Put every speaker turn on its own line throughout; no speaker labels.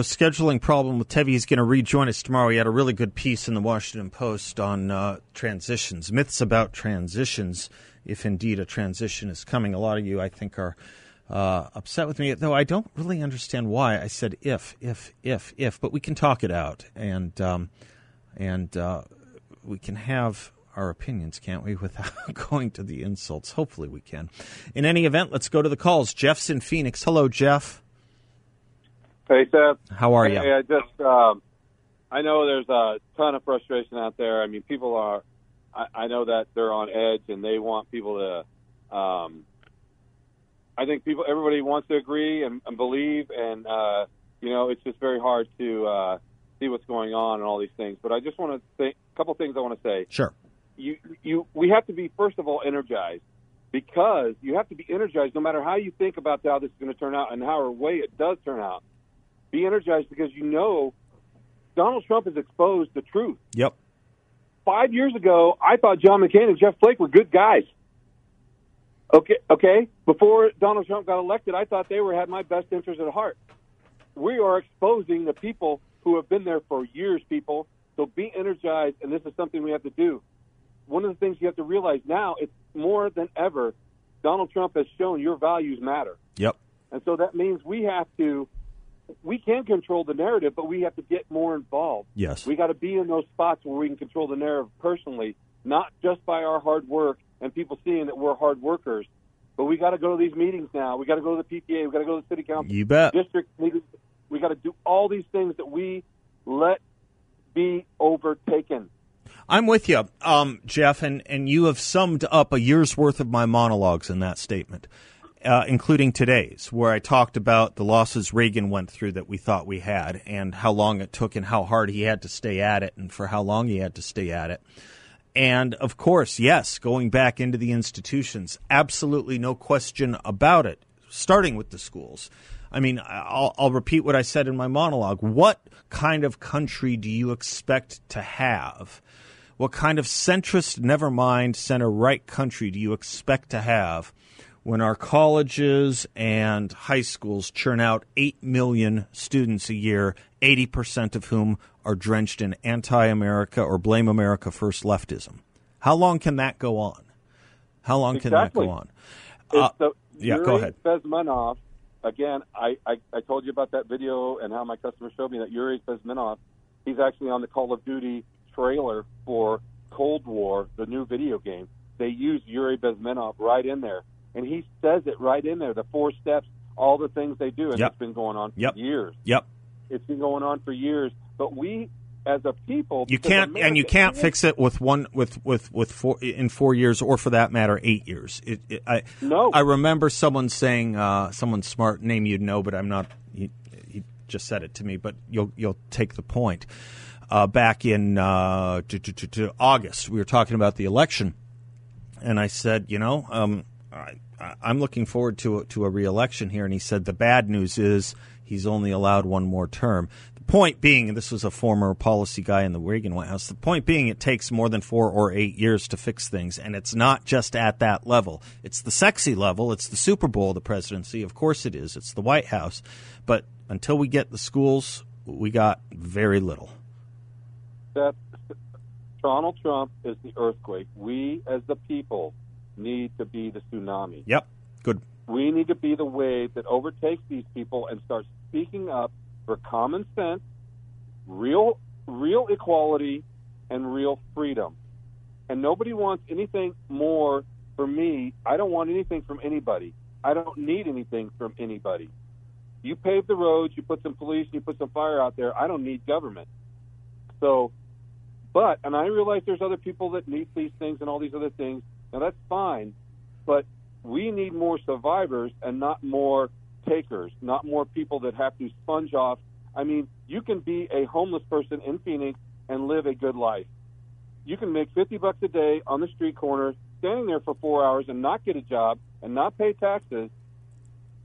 Scheduling problem with Tevi. He's going to rejoin us tomorrow. He had a really good piece in the Washington Post on uh, transitions, myths about transitions. If indeed a transition is coming, a lot of you, I think, are uh, upset with me. Though I don't really understand why I said if, if, if, if. But we can talk it out, and um, and uh, we can have our opinions, can't we, without going to the insults? Hopefully we can. In any event, let's go to the calls. Jeff's in Phoenix. Hello, Jeff.
Hey, Seth.
How are you?
Hey, I just, um, I know there's a ton of frustration out there. I mean, people are, I, I know that they're on edge and they want people to, um, I think people, everybody wants to agree and, and believe, and uh, you know, it's just very hard to uh, see what's going on and all these things. But I just want to say a couple things I want to say.
Sure.
You, you, we have to be first of all energized because you have to be energized no matter how you think about how this is going to turn out and how or way it does turn out. Be energized because you know Donald Trump has exposed the truth.
Yep.
Five years ago, I thought John McCain and Jeff Flake were good guys. Okay, okay. Before Donald Trump got elected, I thought they were had my best interest at heart. We are exposing the people who have been there for years, people. So be energized, and this is something we have to do. One of the things you have to realize now, it's more than ever. Donald Trump has shown your values matter,
Yep.
and so that means we have to. We can control the narrative, but we have to get more involved.
Yes.
We got to be in those spots where we can control the narrative personally, not just by our hard work and people seeing that we're hard workers. But we got to go to these meetings now. We got to go to the PTA. We got to go to the city council.
You bet.
District meetings. We got to do all these things that we let be overtaken.
I'm with you, um, Jeff, and, and you have summed up a year's worth of my monologues in that statement, uh, including today's, where I talked about the losses Reagan went through that we thought we had, and how long it took, and how hard he had to stay at it, and for how long he had to stay at it. And of course, yes, going back into the institutions, absolutely no question about it, starting with the schools. I mean, I'll, I'll repeat what I said in my monologue. What kind of country do you expect to have? What kind of centrist, never mind center right country do you expect to have when our colleges and high schools churn out 8 million students a year, 80% of whom are drenched in anti America or blame America first leftism? How long can that go on? How long can that go on? Uh,
the,
yeah,
Yuri
go ahead.
Bezmenov. Again, I, I, I told you about that video and how my customer showed me that Yuri Bezmenov, he's actually on the Call of Duty trailer for Cold War, the new video game. They use Yuri Bezmenov right in there. And he says it right in there, the four steps, all the things they do. And
Yep.
it's been going on for
Yep.
years.
Yep.
It's been going on for years. But we, as a people,
You can't, and you can't fix it with one, with with with four in four years, or for that matter, eight years. It, it, I
No.
I remember someone saying, uh, someone smart name you'd know, but I'm not. He, he just said it to me, but you'll you'll take the point. Uh, back in uh, to, to, to, August, we were talking about the election, and I said, you know, um, I, I- I'm looking forward to a, to a reelection here. And he said the bad news is he's only allowed one more term. Point being, and this was a former policy guy in the Reagan White House. The point being, it takes more than four or eight years to fix things, and it's not just at that level. It's the sexy level. It's the Super Bowl, the presidency. Of course, it is. It's the White House. But until we get the schools, we got very little.
that Donald Trump is the earthquake. We, as the people, need to be the tsunami.
Yep. Good.
We need to be the wave that overtakes these people and starts speaking up for common sense, real, real equality, and real freedom. And nobody wants anything more for me. I don't want anything from anybody. I don't need anything from anybody. You pave the roads, you put some police, you put some fire out there. I don't need government. So, but, and I realize there's other people that need these things and all these other things. Now that's fine, but we need more survivors and not more takers, not more people that have to sponge off. I mean, you can be a homeless person in Phoenix and live a good life. You can make 50 bucks a day on the street corner, standing there for four hours and not get a job and not pay taxes,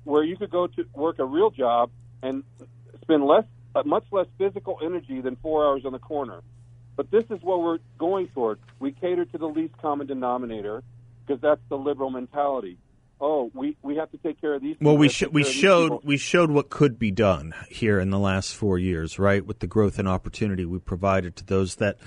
where you could go to work a real job and spend less, uh, much less physical energy than four hours on the corner. But this is what we're going toward. We cater to the least common denominator because that's the liberal mentality. Oh, we, we have to take care of these.
Well,
people,
we sh- we
care of these
showed we showed what could be done here in the last four years, right? With the growth and opportunity we provided to those that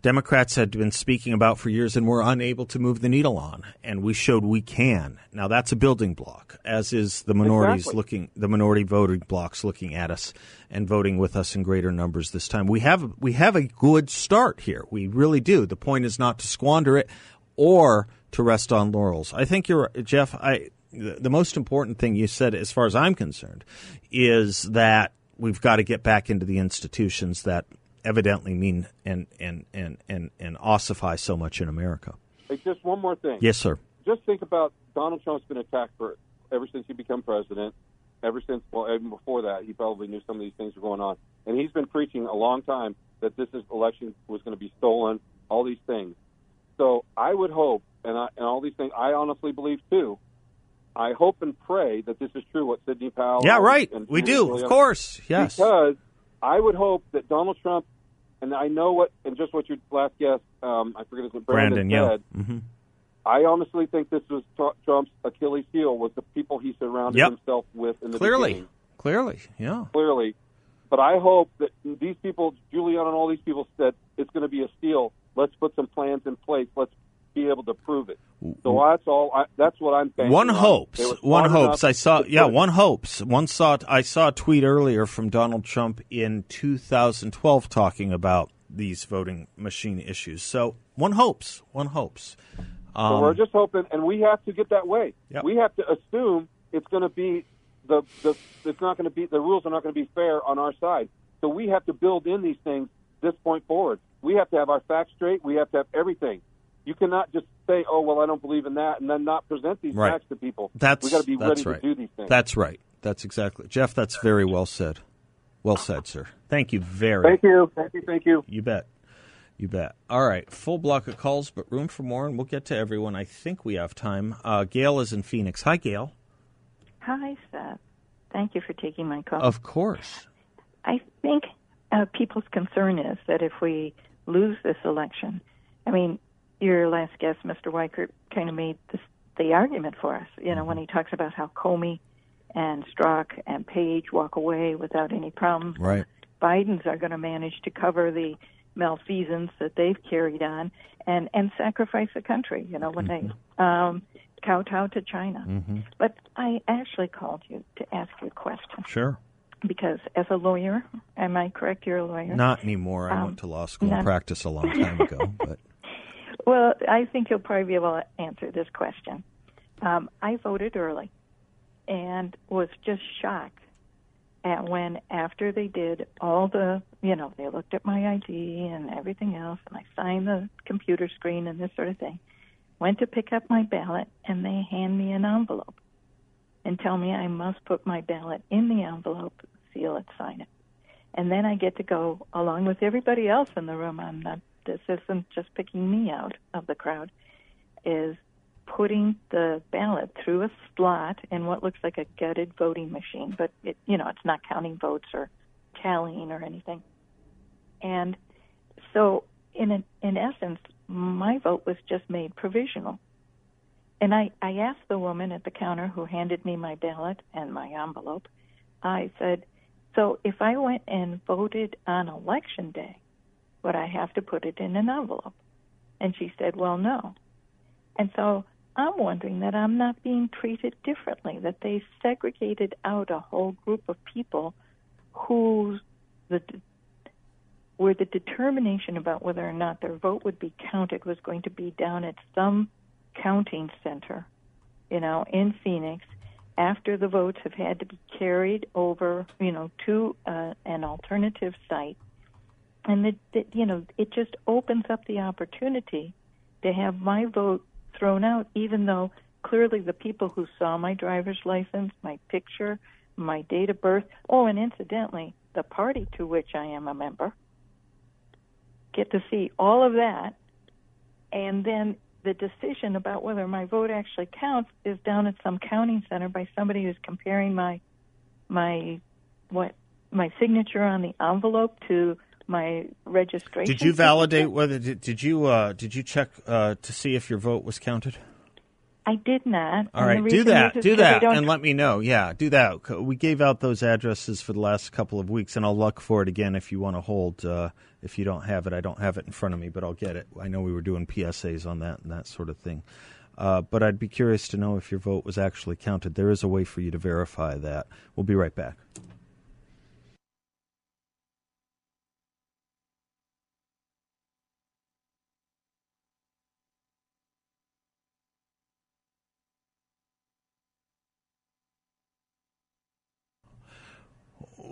Democrats had been speaking about for years and were unable to move the needle on, and we showed we can. Now that's a building block, as is the minorities
Exactly.
looking, the minority voting blocks looking at us and voting with us in greater numbers this time. We have we have a good start here. We really do. The point is not to squander it or to rest on laurels. I think you're Jeff. I the, most important thing you said, as far as I'm concerned, is that we've got to get back into the institutions that evidently mean and and and and, and ossify so much in America.
Hey, just one more thing.
Yes, sir.
just think about Donald Trump's been attacked for ever since he became president. Ever since, well, even before that, he probably knew some of these things were going on, and he's been preaching a long time that this election was going to be stolen, all these things. So I would hope, and, I, and all these things, I honestly believe too. I hope and pray that this is true. What Sidney Powell?
Yeah, right.
and
We
Julian
do, of course. Yes.
because I would hope that Donald Trump, and I know what, and just what your last guest, um, I forget his name, Brandon,
Brandon, yeah.
said.
hmm
I honestly think this was Trump's Achilles heel was the people he surrounded
Yep.
himself with in the
Clearly,
beginning.
clearly, yeah.
Clearly, but I hope that these people, Giuliani and all these people, said it's going to be a steal. Let's put some plans in place. Let's be able to prove it. So that's all. I, that's what I'm banking
One
on.
hopes. One hopes. I saw. Yeah, one hopes. One saw. I saw a tweet earlier from Donald Trump in 2012 talking about these voting machine issues. So one hopes. One hopes.
So
Um,
we're just hoping, and we have to get that way.
Yep.
We have to assume it's going to be the the it's not going to be the rules are not going to be fair on our side. So we have to build in these things this point forward. We have to have our facts straight. We have to have everything. You cannot just say, "Oh, well, I don't believe in that," and then not present these
Right.
facts to people.
That's
we got to be ready
right.
to do these things.
That's right. That's exactly Jeff. That's very well said. Well said, sir. Thank you very.
thank you, thank you, thank you.
You bet. You bet. All right. Full block of calls, but room for more, and we'll get to everyone. I think we have time. Uh, Gail is in Phoenix. Hi, Gail.
Hi, Seth. Thank you for taking my call.
Of course.
I think uh, people's concern is that if we lose this election, I mean, your last guest, Mr. Weichert, kind of made this, the argument for us. You know, when he talks about how Comey and Strzok and Page walk away without any problems.
Right.
Biden's are going to manage to cover the malfeasance that they've carried on and and sacrifice the country. You know, when they um, kowtow to China. But I actually called you to ask you a question
Sure.
because as a lawyer, am I correct? You're a lawyer.
Not anymore. I
Um,
went to law school and practiced a long time ago. But
Well, I think you'll probably be able to answer this question. Um, I voted early and was just shocked at when, after they did all the, you know, they looked at my ID and everything else, and I signed the computer screen and this sort of thing, went to pick up my ballot, and they hand me an envelope and tell me I must put my ballot in the envelope, seal it, sign it. And then I get to go along with everybody else in the room. I'm not this isn't just picking me out of the crowd, is putting the ballot through a slot in what looks like a gutted voting machine, but it, you know it's not counting votes or tallying or anything. And so, in a, in essence, my vote was just made provisional. And I, I asked the woman at the counter who handed me my ballot and my envelope, I said, So if I went and voted on election day, would I have to put it in an envelope? And she said, Well, no. And so I'm wondering that I'm not being treated differently, that they segregated out a whole group of people whose the where the determination about whether or not their vote would be counted was going to be down at some counting center, you know, in Phoenix, after the votes have had to be carried over, you know, to uh, an alternative site, and it, it, you know, it just opens up the opportunity to have my vote thrown out, even though clearly the people who saw my driver's license, my picture, my date of birth, oh, and incidentally, the party to which I am a member, get to see all of that, and then the decision about whether my vote actually counts is down at some counting center by somebody who's comparing my my what my signature on the envelope to my registration.
Did you validate whether did, did you uh, did you check uh, to see if your vote was counted?
I did not.
All right, do that, do that, and let me know. Yeah, do that. We gave out those addresses for the last couple of weeks, and I'll look for it again if you want to hold. Uh, if you don't have it, I don't have it in front of me, but I'll get it. I know we were doing PSAs on that and that sort of thing. Uh, but I'd be curious to know if your vote was actually counted. There is a way for you to verify that. We'll be right back.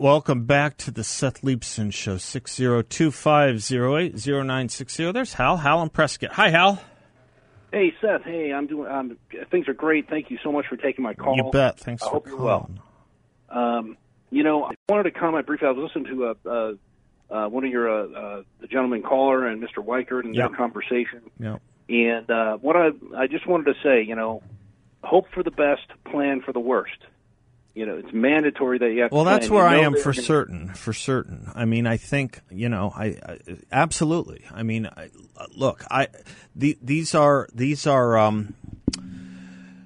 Welcome back to the Seth Leibsohn Show, 602-508-0960. There's Hal, Hal and Prescott. Hi, Hal.
Hey, Seth. Hey, I'm doing. Um, things are great. Thank you so much for taking my call.
You bet. Thanks
I
for
hope
calling.
you're well. Um, you know, I wanted to comment briefly. I was listening to uh, uh, uh, one of your uh, uh, the gentleman caller and Mr. Weichert and
Yeah.
their conversation.
Yeah.
And uh, what I I just wanted to say, you know, hope for the best, plan for the worst. You know, it's mandatory that you have.
Well,
to
that's where I am for
gonna-
certain. For certain. I mean, I think you know. I, I absolutely. I mean, I, look. I the, these are these are um,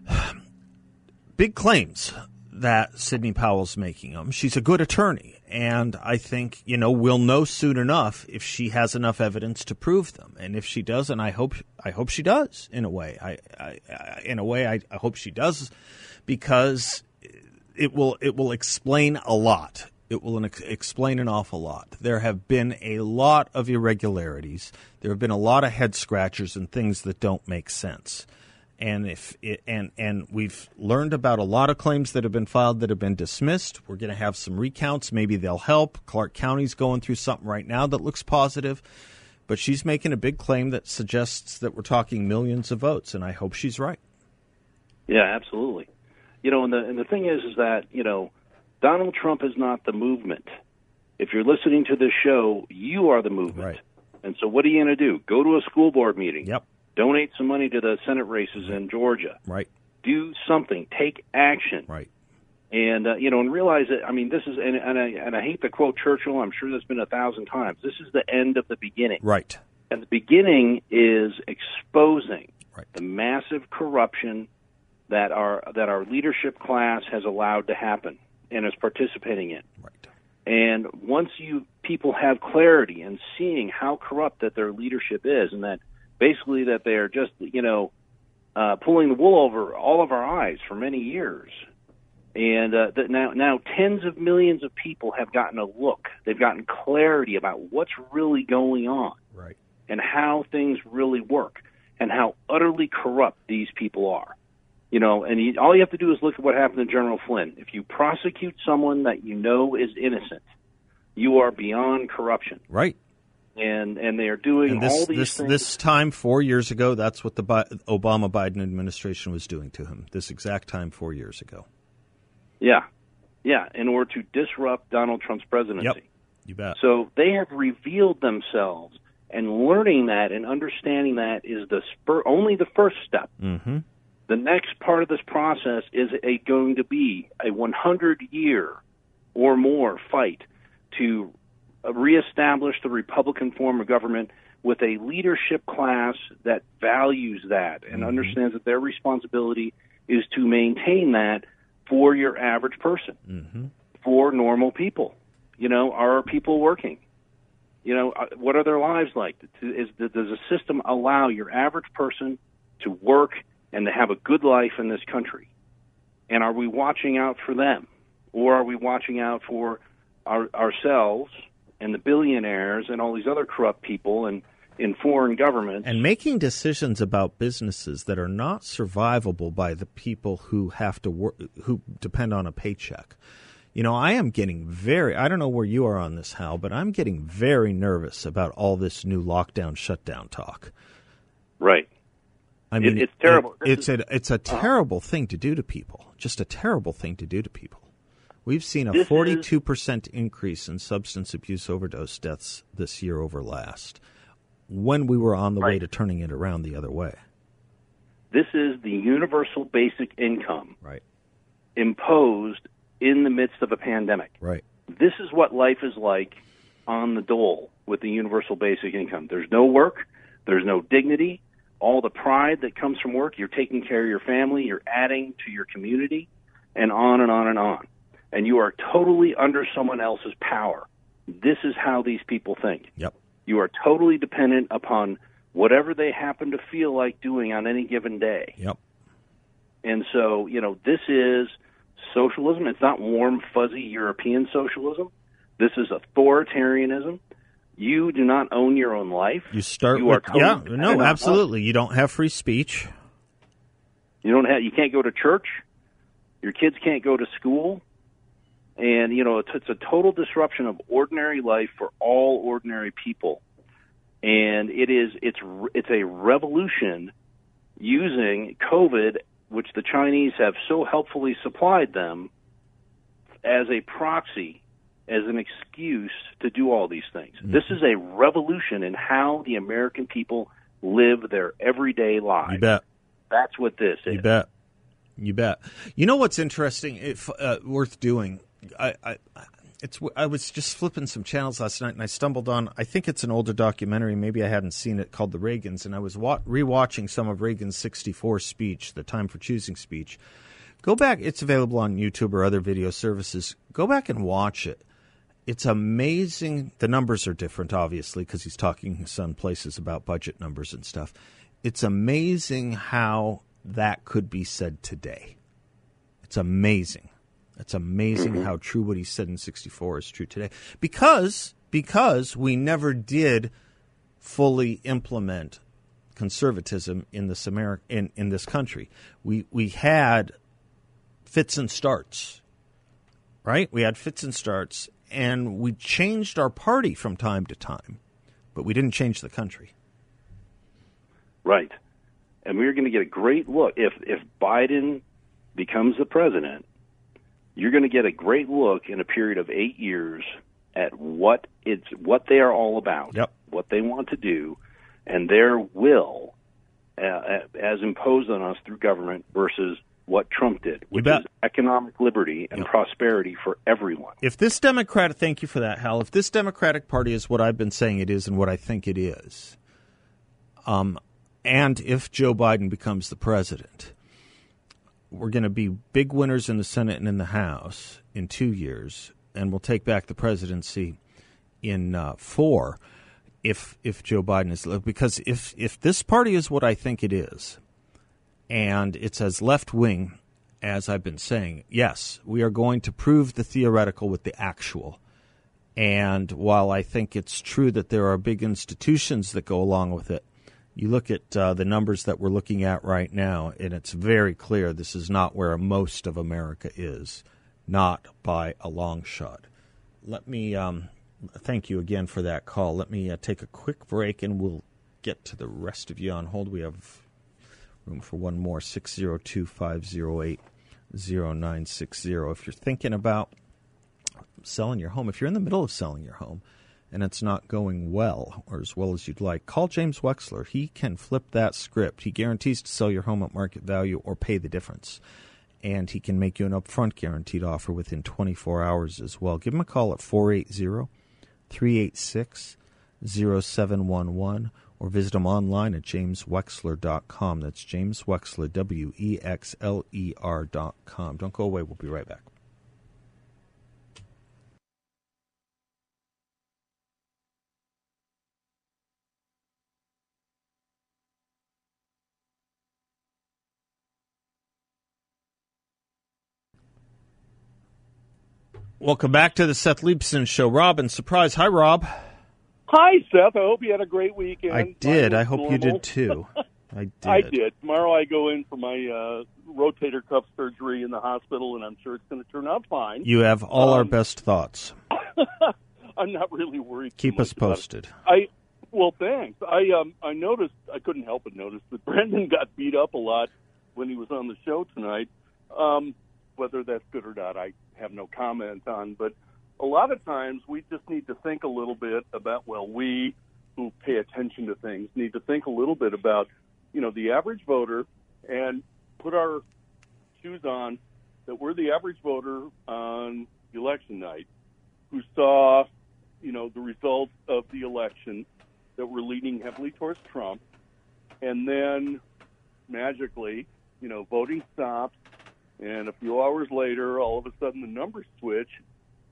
big claims that Sidney Powell's making them. She's a good attorney, and I think you know we'll know soon enough if she has enough evidence to prove them. And if she doesn't, I hope I hope she does. In a way, I, I, I in a way I, I hope she does because it will it will explain a lot. It will ex- explain an awful lot. There have been a lot of irregularities. There have been a lot of head scratchers and things that don't make sense. And if it, and and we've learned about a lot of claims that have been filed that have been dismissed. We're going to have some recounts. Maybe they'll help. Clark County's going through something right now that looks positive, but she's making a big claim that suggests that we're talking millions of votes, and I hope she's right.
Yeah, absolutely. You know, and the and the thing is, is that you know, Donald Trump is not the movement. If you're listening to this show, you are the movement.
Right.
And so, what are you going to do? Go to a school board meeting.
Yep.
Donate some money to the Senate races in Georgia.
Right.
Do something. Take action.
Right.
And uh, you know, and realize that. I mean, this is and and I, and I hate to quote Churchill. I'm sure that's been a thousand times. This is the end of the beginning.
Right.
And the beginning is exposing
Right.
the massive corruption that our that our leadership class has allowed to happen and is participating in.
Right.
And once you people have clarity and seeing how corrupt that their leadership is, and that basically that they are just you know uh, pulling the wool over all of our eyes for many years, and uh, that now now tens of millions of people have gotten a look, they've gotten clarity about what's really going on
Right.
and how things really work and how utterly corrupt these people are. You know, and all you have to do is look at what happened to General Flynn. If you prosecute someone that you know is innocent, you are beyond corruption,
Right.
and and they are doing
And this
all these
this
things.
this time four years ago, that's what the Bi- Obama Biden administration was doing to him. This exact time four years ago.
yeah, yeah, in order to disrupt Donald Trump's presidency.
Yep. You bet.
So they have revealed themselves, and learning that and understanding that is the spur, only the first step.
Mm-hmm.
The next part of this process is a, going to be a 100 year or more fight to reestablish the Republican form of government with a leadership class that values that and understands that their responsibility is to maintain that for your average person,
Mm-hmm.
for normal people. You know, are people working? You know, uh, what are their lives like? Is, does the system allow your average person to work and to have a good life in this country? And are we watching out for them? Or are we watching out for our, ourselves and the billionaires and all these other corrupt people and in foreign governments?
And making decisions about businesses that are not survivable by the people who have to work, who depend on a paycheck. You know, I am getting very, I don't know where you are on this, Hal, but I'm getting very nervous about all this new lockdown, shutdown talk.
right.
I mean,
it, it's terrible.
It, it's a it's a terrible uh-huh. thing to do to people. Just a terrible thing to do to people. We've seen a forty-two percent increase in substance abuse overdose deaths this year over last. When we were on the right. way to turning it around the other way.
This is the universal basic income,
right?
Imposed in the midst of a pandemic,
right?
This is what life is like on the dole with the universal basic income. There's no work, there's no dignity, all the pride that comes from work, you're taking care of your family, you're adding to your community, and on and on and on. And you are totally under someone else's power. This is how these people think.
Yep.
You are totally dependent upon whatever they happen to feel like doing on any given day.
Yep.
And so, you know, this is socialism. It's not warm, fuzzy European socialism. This is authoritarianism. You do not own your own life.
You start you with yeah, no, absolutely. You don't have free speech.
You don't have. You can't go to church. Your kids can't go to school, and you know it's, it's a total disruption of ordinary life for all ordinary people. And it is it's it's a revolution using COVID, which the Chinese have so helpfully supplied them, as a proxy as an excuse to do all these things. Mm-hmm. This is a revolution in how the American people live their everyday lives.
You bet.
That's what this
is.
You
bet. You bet. You know what's interesting? If uh, worth doing, I, I, it's. I was just flipping some channels last night, and I stumbled on. I think it's an older documentary. Maybe I hadn't seen it called The Reagans, and I was wa- rewatching some of Reagan's '64 speech, the Time for Choosing speech. Go back. It's available on YouTube or other video services. Go back and watch it it's amazing. The numbers are different, obviously, because he's talking some places about budget numbers and stuff. It's amazing how that could be said today. It's amazing. It's amazing how true what he said in 64 is true today. Because because we never did fully implement conservatism in this Ameri- in, in this country. We we had fits and starts. Right? We had fits and starts and we changed our party from time to time, but we didn't change the country.
Right. And we're going to get a great look. If, if Biden becomes the president, you're going to get a great look in a period of eight years at what it's what they are all about,
yep.
what they want to do, and their will uh, as imposed on us through government versus what Trump did, which is economic liberty and yep. prosperity for everyone.
If this Democratic, thank you for that, Hal. If this Democratic Party is what I've been saying it is and what I think it is, um, and if Joe Biden becomes the president, we're going to be big winners in the Senate and in the House in two years, and we'll take back the presidency in uh, four. If if Joe Biden is because if if this party is what I think it is, and it's as left wing as I've been saying. Yes, we are going to prove the theoretical with the actual. And while I think it's true that there are big institutions that go along with it, you look at uh, the numbers that we're looking at right now, and it's very clear this is not where most of America is, not by a long shot. Let me um, thank you again for that call. Let me uh, take a quick break, and we'll get to the rest of you on hold. We have Room for one more 602 508 0960. If you're thinking about selling your home, if you're in the middle of selling your home and it's not going well or as well as you'd like, call James Wexler. He can flip that script. He guarantees to sell your home at market value or pay the difference. And he can make you an upfront guaranteed offer within 24 hours as well. Give him a call at 480 386 0711 or visit him online at jameswexler.com. That's James Wexler, W E X L E R.com. Don't go away. We'll be right back. Welcome back to the Seth Leibsohn Show. Rob Surprise. Hi, Rob.
Hi, Seth. I hope you had a great weekend.
I did. I hope normal. you did too. I did.
I did. Tomorrow I go in for my uh, rotator cuff surgery in the hospital, and I'm sure it's going to turn out fine.
You have all um, our best thoughts.
I'm not really worried.
Keep us posted.
I Well, thanks. I um I noticed I couldn't help but notice that Brandon got beat up a lot when he was on the show tonight. Um, whether that's good or not, I have no comment on. But a lot of times we just need to think a little bit about well, we who pay attention to things need to think a little bit about you know the average voter and put our shoes on that we're the average voter on election night who saw you know the results of the election that were leaning heavily towards Trump, and then magically, you know, voting stops, and a few hours later, all of a sudden the numbers switch.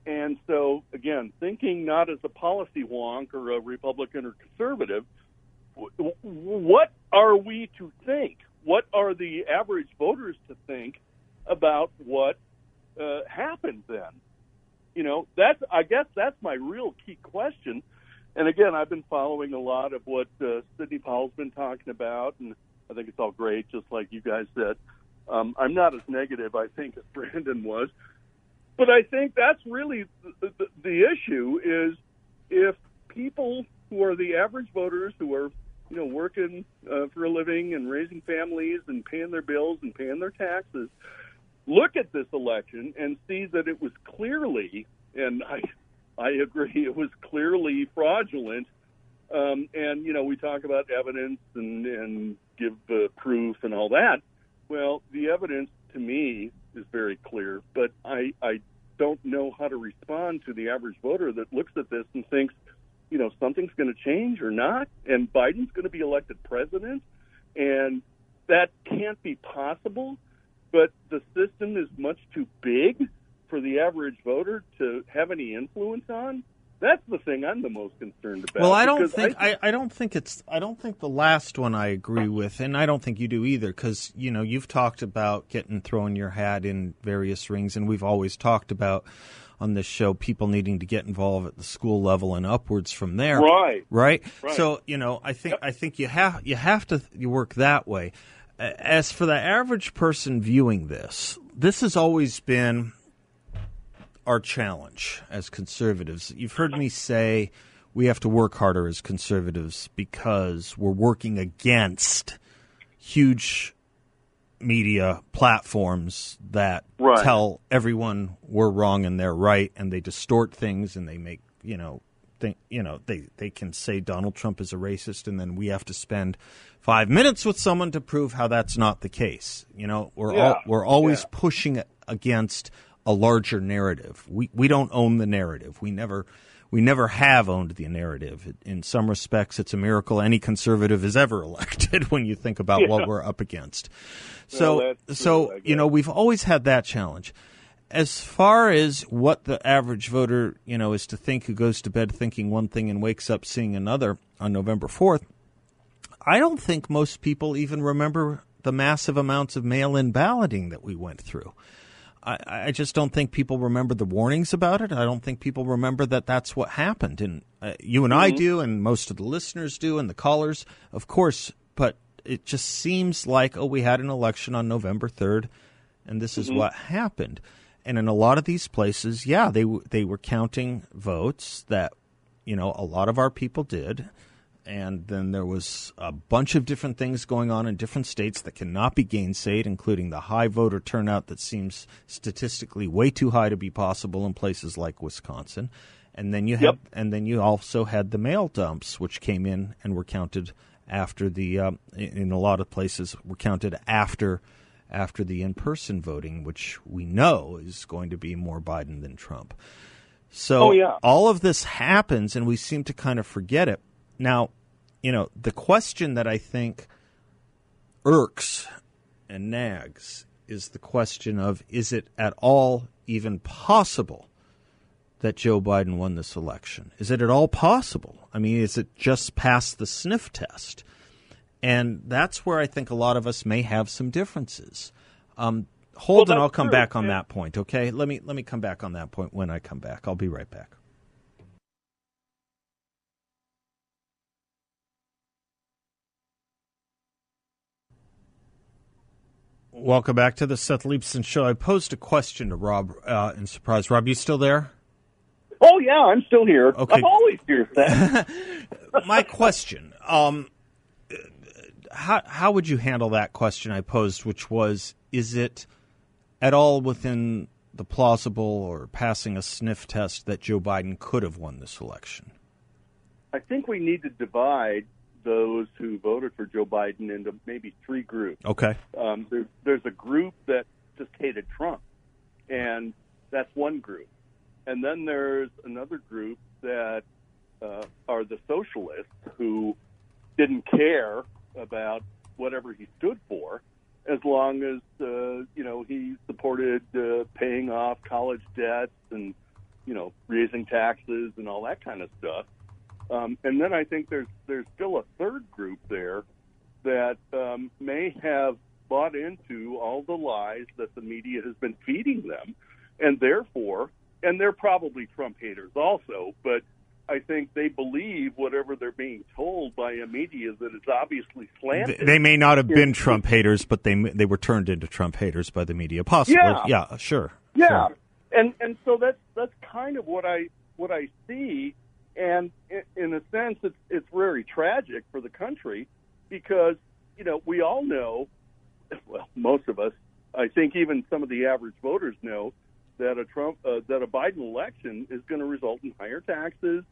And so, again, thinking not as a policy wonk or a Republican or conservative, what are we to think? What are the average voters to think about what uh, happened then? You know, that's I guess that's my real key question and again, I've been following a lot of what uh, Sidney Powell's been talking about, and I think it's all great, just like you guys said. Um, I'm not as negative, I think, as Brandon was, but I think that's really the, the, the issue is if people who are the average voters who are you know working uh, for a living and raising families and paying their bills and paying their taxes look at this election and see that it was clearly and I I agree. It was clearly fraudulent. Um, and, you know, we talk about evidence and, and give uh, proof and all that. Well, the evidence to me very clear, but I, I don't know how to respond to the average voter that looks at this and thinks, you know, something's going to change or not, and Biden's going to be elected president, and that can't be possible. But the system is much too big for the average voter to have any influence on? That's the thing I'm the most concerned about.
Well, I don't think I, I, don't think it's I don't think the last one I agree with, and I don't think you do either, because you know you've talked about getting throwing your hat in various rings, and we've always talked about on this show people needing to get involved at the school level and upwards from there.
Right.
Right.
right.
So you know I think yep. I think you have you have to you work that way. As for the average person viewing this, this has always been our challenge as conservatives. You've heard me say we have to work harder as conservatives because we're working against huge media platforms that
right.
tell everyone we're wrong and they're right and they distort things and they make, you know, think, you know, they they can say Donald Trump is a racist and then we have to spend 5 minutes with someone to prove how that's not the case. You know, we're
yeah.
all, we're always
yeah.
pushing against a larger narrative. We we don't own the narrative. We never we never have owned the narrative. In some respects, it's a miracle any conservative is ever elected when you think about
yeah.
what we're up against. So
well,
so
true,
you know we've always had that challenge. As far as what the average voter you know is to think, who goes to bed thinking one thing and wakes up seeing another on November fourth, I don't think most people even remember the massive amounts of mail-in balloting that we went through. I, I just don't think people remember the warnings about it. I don't think people remember that that's what happened. And uh, you and mm-hmm. I do, and most of the listeners do, and the callers, of course. But it just seems like, oh, we had an election on November 3rd, and this is mm-hmm. what happened. And in a lot of these places, yeah, they they were counting votes that you know a lot of our people did and then there was a bunch of different things going on in different states that cannot be gainsaid, including the high voter turnout that seems statistically way too high to be possible in places like Wisconsin. And then you had,
yep.
and then you also had the mail dumps, which came in and were counted after the, um, in a lot of places, were counted after after the in-person voting, which we know is going to be more Biden than Trump. So
oh, yeah.
all of this happens, and we seem to kind of forget it. Now, you know, the question that I think irks and nags is the question of is it at all even possible that Joe Biden won this election? Is it at all possible? I mean, is it just past the sniff test? And that's where I think a lot of us may have some differences. Um, hold
well,
and I'll come
true.
back on
yeah.
that point. Okay, let me let me come back on that point when I come back. I'll be right back. Welcome back to the Seth Leibsohn Show. I posed a question to Rob uh, in Surprise. Rob, you still there?
Oh yeah, I'm still here.
Okay.
I'm always here, Seth.
My question: um, how how would you handle that question I posed, which was, is it at all within the plausible or passing a sniff test that Joe Biden could have won this election?
I think we need to divide those who voted for Joe Biden into maybe three groups.
Okay.
Um, there's there's a group that just hated Trump, and that's one group. And then there's another group that uh, are the socialists who didn't care about whatever he stood for, as long as uh, you know he supported uh, paying off college debts and you know raising taxes and all that kind of stuff. Um, and then I think there's there's still a third group there that um, may have bought into all the lies that the media has been feeding them, and therefore, and they're probably Trump haters also, but I think they believe whatever they're being told by a media that is obviously slanted.
They may not have been Trump haters, but they they were turned into Trump haters by the media. Possibly,
Yeah.
yeah, sure.
Yeah,
sure.
and and so that's that's kind of what I what I see, and in a sense, it's it's very tragic for the country because you know we all know, well, most of us, I think, even some of the average voters know that a Trump uh, that a Biden election is going to result in higher taxes,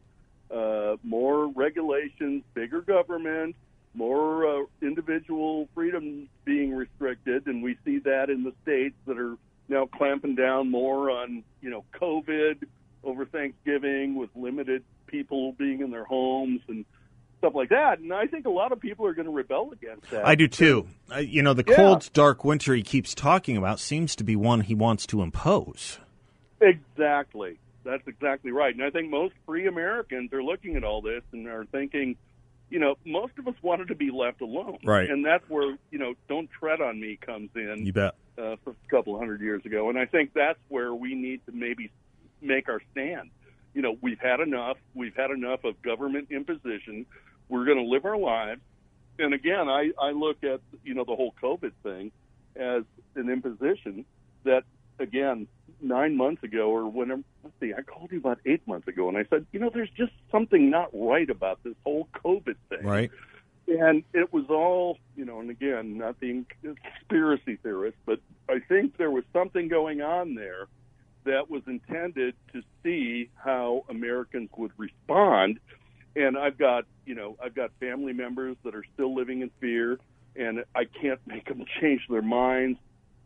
uh, more regulations, bigger government, more uh, individual freedoms being restricted, and we see that in the states that are now clamping down more on you know COVID over Thanksgiving with limited people being in their homes and stuff like that. And I think a lot of people are going to rebel against that.
I do too. Uh, you know, the
Yeah.
cold, dark winter he keeps talking about seems to be one he wants to impose.
Exactly. That's exactly right. And I think most free Americans are looking at all this and are thinking, you know, most of us wanted to be left alone.
Right.
And that's where, you know, don't tread on me comes in
You bet.
uh, a couple hundred years ago. And I think that's where we need to maybe make our stand. You know, we've had enough. We've had enough of government imposition. We're going to live our lives. And again, I, I look at, you know, the whole COVID thing as an imposition that, again, nine months ago or whenever, let's see, I called you about eight months ago and I said, you know, there's just something not right about this whole COVID thing.
Right.
And it was all, you know, and again, not being conspiracy theorist, but I think there was something going on there that was intended to see how Americans would respond. And I've got, you know, I've got family members that are still living in fear, and I can't make them change their minds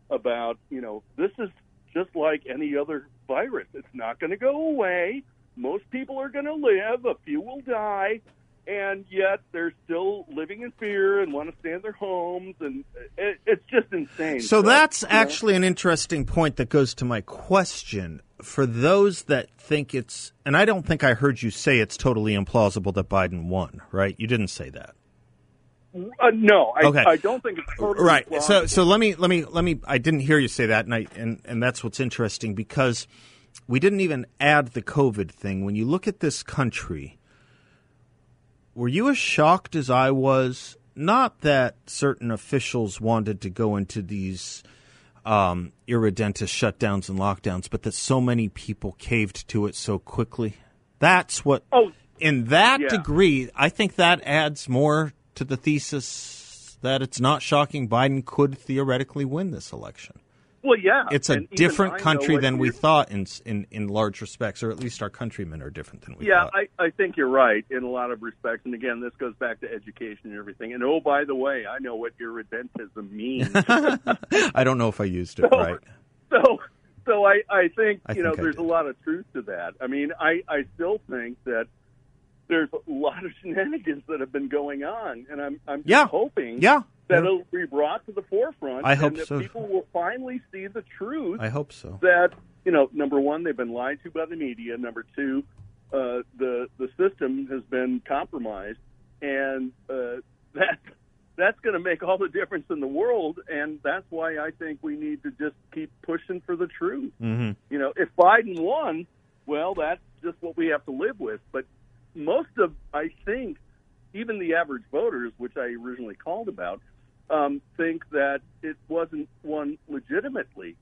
about, you know, this is just like any other virus. It's not going to go away. Most people are going to live. A few will die and yet they're still living in fear and want to stay in their homes, and it, it's just insane.
So that's
know,
actually an interesting point that goes to my question. For those that think it's, and I don't think I heard you say it's totally implausible that Biden won, right? You didn't say that.
uh, no, I,
Okay.
I don't think it's totally
right so so let me let me let me i didn't hear you say that and I, and and that's what's interesting because we didn't even add the covid thing when you look at this country were you as shocked as i was not that certain officials wanted to go into these um, irredentist shutdowns and lockdowns but that so many people caved to it so quickly that's what
Oh,
in that
yeah.
degree, I think that adds more to the thesis that it's not shocking Biden could theoretically win this election.
Well, yeah,
It's a
and
different country than we thought in, in in large respects, or at least our countrymen are different than we
Yeah,
thought.
I, I think you're right in a lot of respects. And again, this goes back to education and everything. And oh, by the way, I know what irredentism means.
I don't know if I used it
So-
right.
so so I, I think
I
you know
think
there's a lot of truth to that. I mean, I, I still think that there's a lot of shenanigans that have been going on, and I'm I'm
Yeah.
hoping
Yeah,
that
yeah.
it'll be brought to the forefront.
I hope
and that
so.
People will finally see the truth
I hope so.
that you know, number one, they've been lied to by the media. Number two, uh, the the system has been compromised, and uh, that that's going to make all the difference in the world. And that's why I think we need to just keep pushing for the truth.
hmm
You know, if Biden won, well, that's just what we have to live with. But most of, I think, even the average voters, which I originally called about, um, think that it wasn't won legitimately,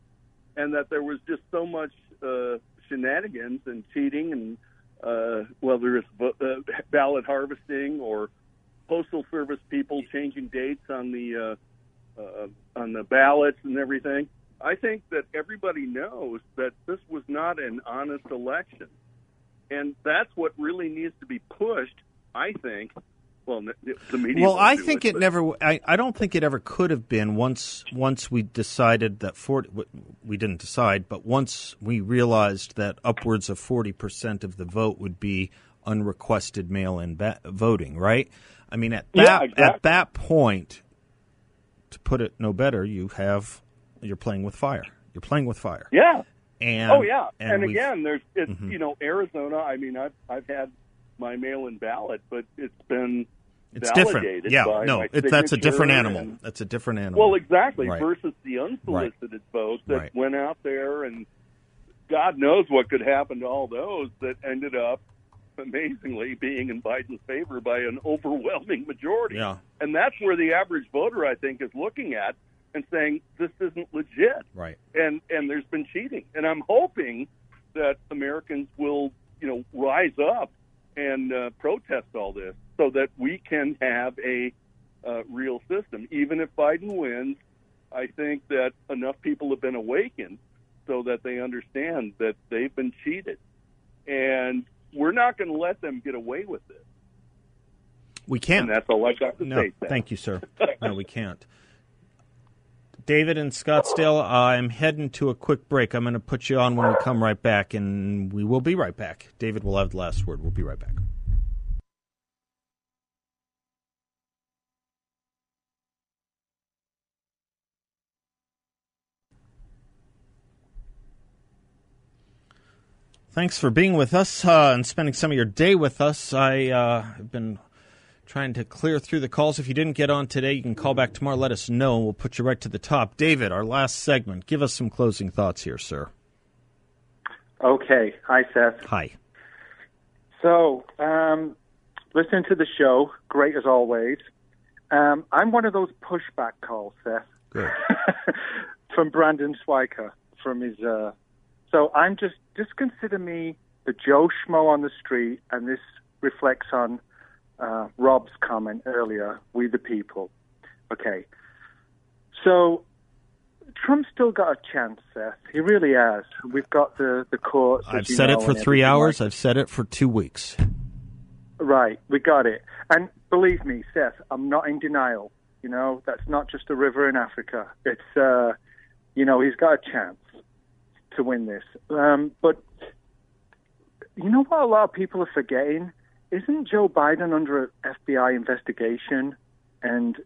and that there was just so much uh, shenanigans and cheating and uh, whether it's vo- uh, ballot harvesting or postal service people changing dates on the uh, uh, on the ballots and everything. I think that everybody knows that this was not an honest election, and that's what really needs to be pushed. I think. Well, the media.
Well, I think
it,
it never. I, I don't think it ever could have been once once we decided that forty. We didn't decide, but once we realized that upwards of forty percent of the vote would be unrequested mail-in ba- voting. Right? I mean, at
Yeah,
that
exactly.
at that point, to put it no better, you have you're playing with fire. You're playing with fire.
Yeah.
And
oh yeah,
and,
and, again, there's it's
Mhm.
you know Arizona. I mean, I've I've had my mail-in ballot, but it's been
it's different. Yeah, no, it, that's a different animal.
and-
That's a different animal.
well, exactly.
Right.
Versus the unsolicited vote that
Right.
went out there, and God knows what could happen to all those that ended up amazingly being in Biden's favor by an overwhelming majority.
Yeah.
And that's where the average voter, I think, is looking at and saying this isn't legit
Right.
and and there's been cheating and i'm hoping that americans will you know rise up and uh, protest all this so that we can have a uh, real system even if biden wins i think that enough people have been awakened so that they understand that they've been cheated and we're not going to let them get away with it
We can't.
and that's all i got to
No,
say
thank you, sir. No, we can't. David in Scottsdale, uh, I'm heading to a quick break. I'm going to put you on when we come right back, and we will be right back. David will have the last word. We'll be right back. Thanks for being with us uh, and spending some of your day with us. I uh, have been trying to clear through the calls. If you didn't get on today, you can call back tomorrow. Let us know. We'll put you right to the top. David, our last segment. Give us some closing thoughts here, sir.
Okay. Hi, Seth.
Hi.
So, um, listening to the show, great as always. Um, I'm one of those pushback calls, Seth,
Good.
from Brandon Swiker from his. Uh, so I'm just just consider me the Joe Schmo on the street, and this reflects on uh, Rob's comment earlier. We the people. Okay. So Trump's still got a chance, Seth. He really has. We've got the the courts.
I've said
know,
it for three hours.
like
I've said it for two weeks.
Right, we got it. And believe me, Seth, I'm not in denial. You know, that's not just a river in Africa. It's, uh, you know, he's got a chance to win this. Um, but you know what a lot of people are forgetting? Isn't Joe Biden under an FBI investigation? And,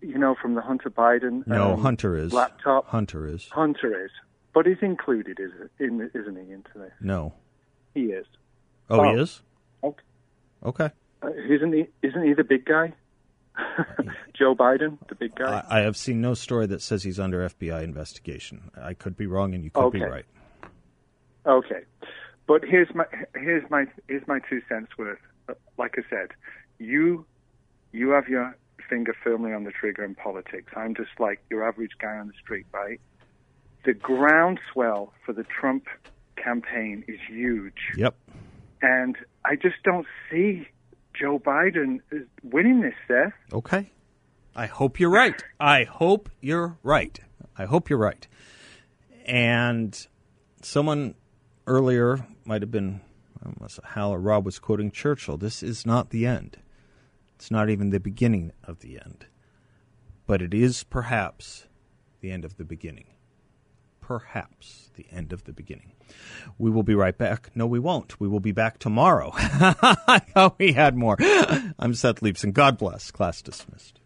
you know, from the Hunter Biden
No,
um,
Hunter is.
laptop?
Hunter is.
Hunter is. But he's included, is it, in, isn't he, into this?
No.
He is.
Oh,
Oh.
he is?
Okay.
Okay.
Uh, isn't he? Isn't he the big guy? Joe Biden, the big guy.
I, I have seen no story that says he's under FBI investigation. I could be wrong, and you could be right.
okay, but here's my here's my here's my two cents worth. Uh, Like I said, you you have your finger firmly on the trigger in politics. I'm just like your average guy on the street, right? The groundswell for the Trump campaign is huge.
Yep.
And I just don't see Joe Biden is winning this, Seth.
Okay. I hope you're right. I hope you're right. I hope you're right. And someone earlier might have been Hal or Rob was quoting Churchill. This is not the end. It's not even the beginning of the end. But it is perhaps the end of the beginning. Perhaps the end of the beginning. We will be right back. No, we won't. We will be back tomorrow. I thought we had more. I'm Seth Leibsohn. God bless. Class dismissed.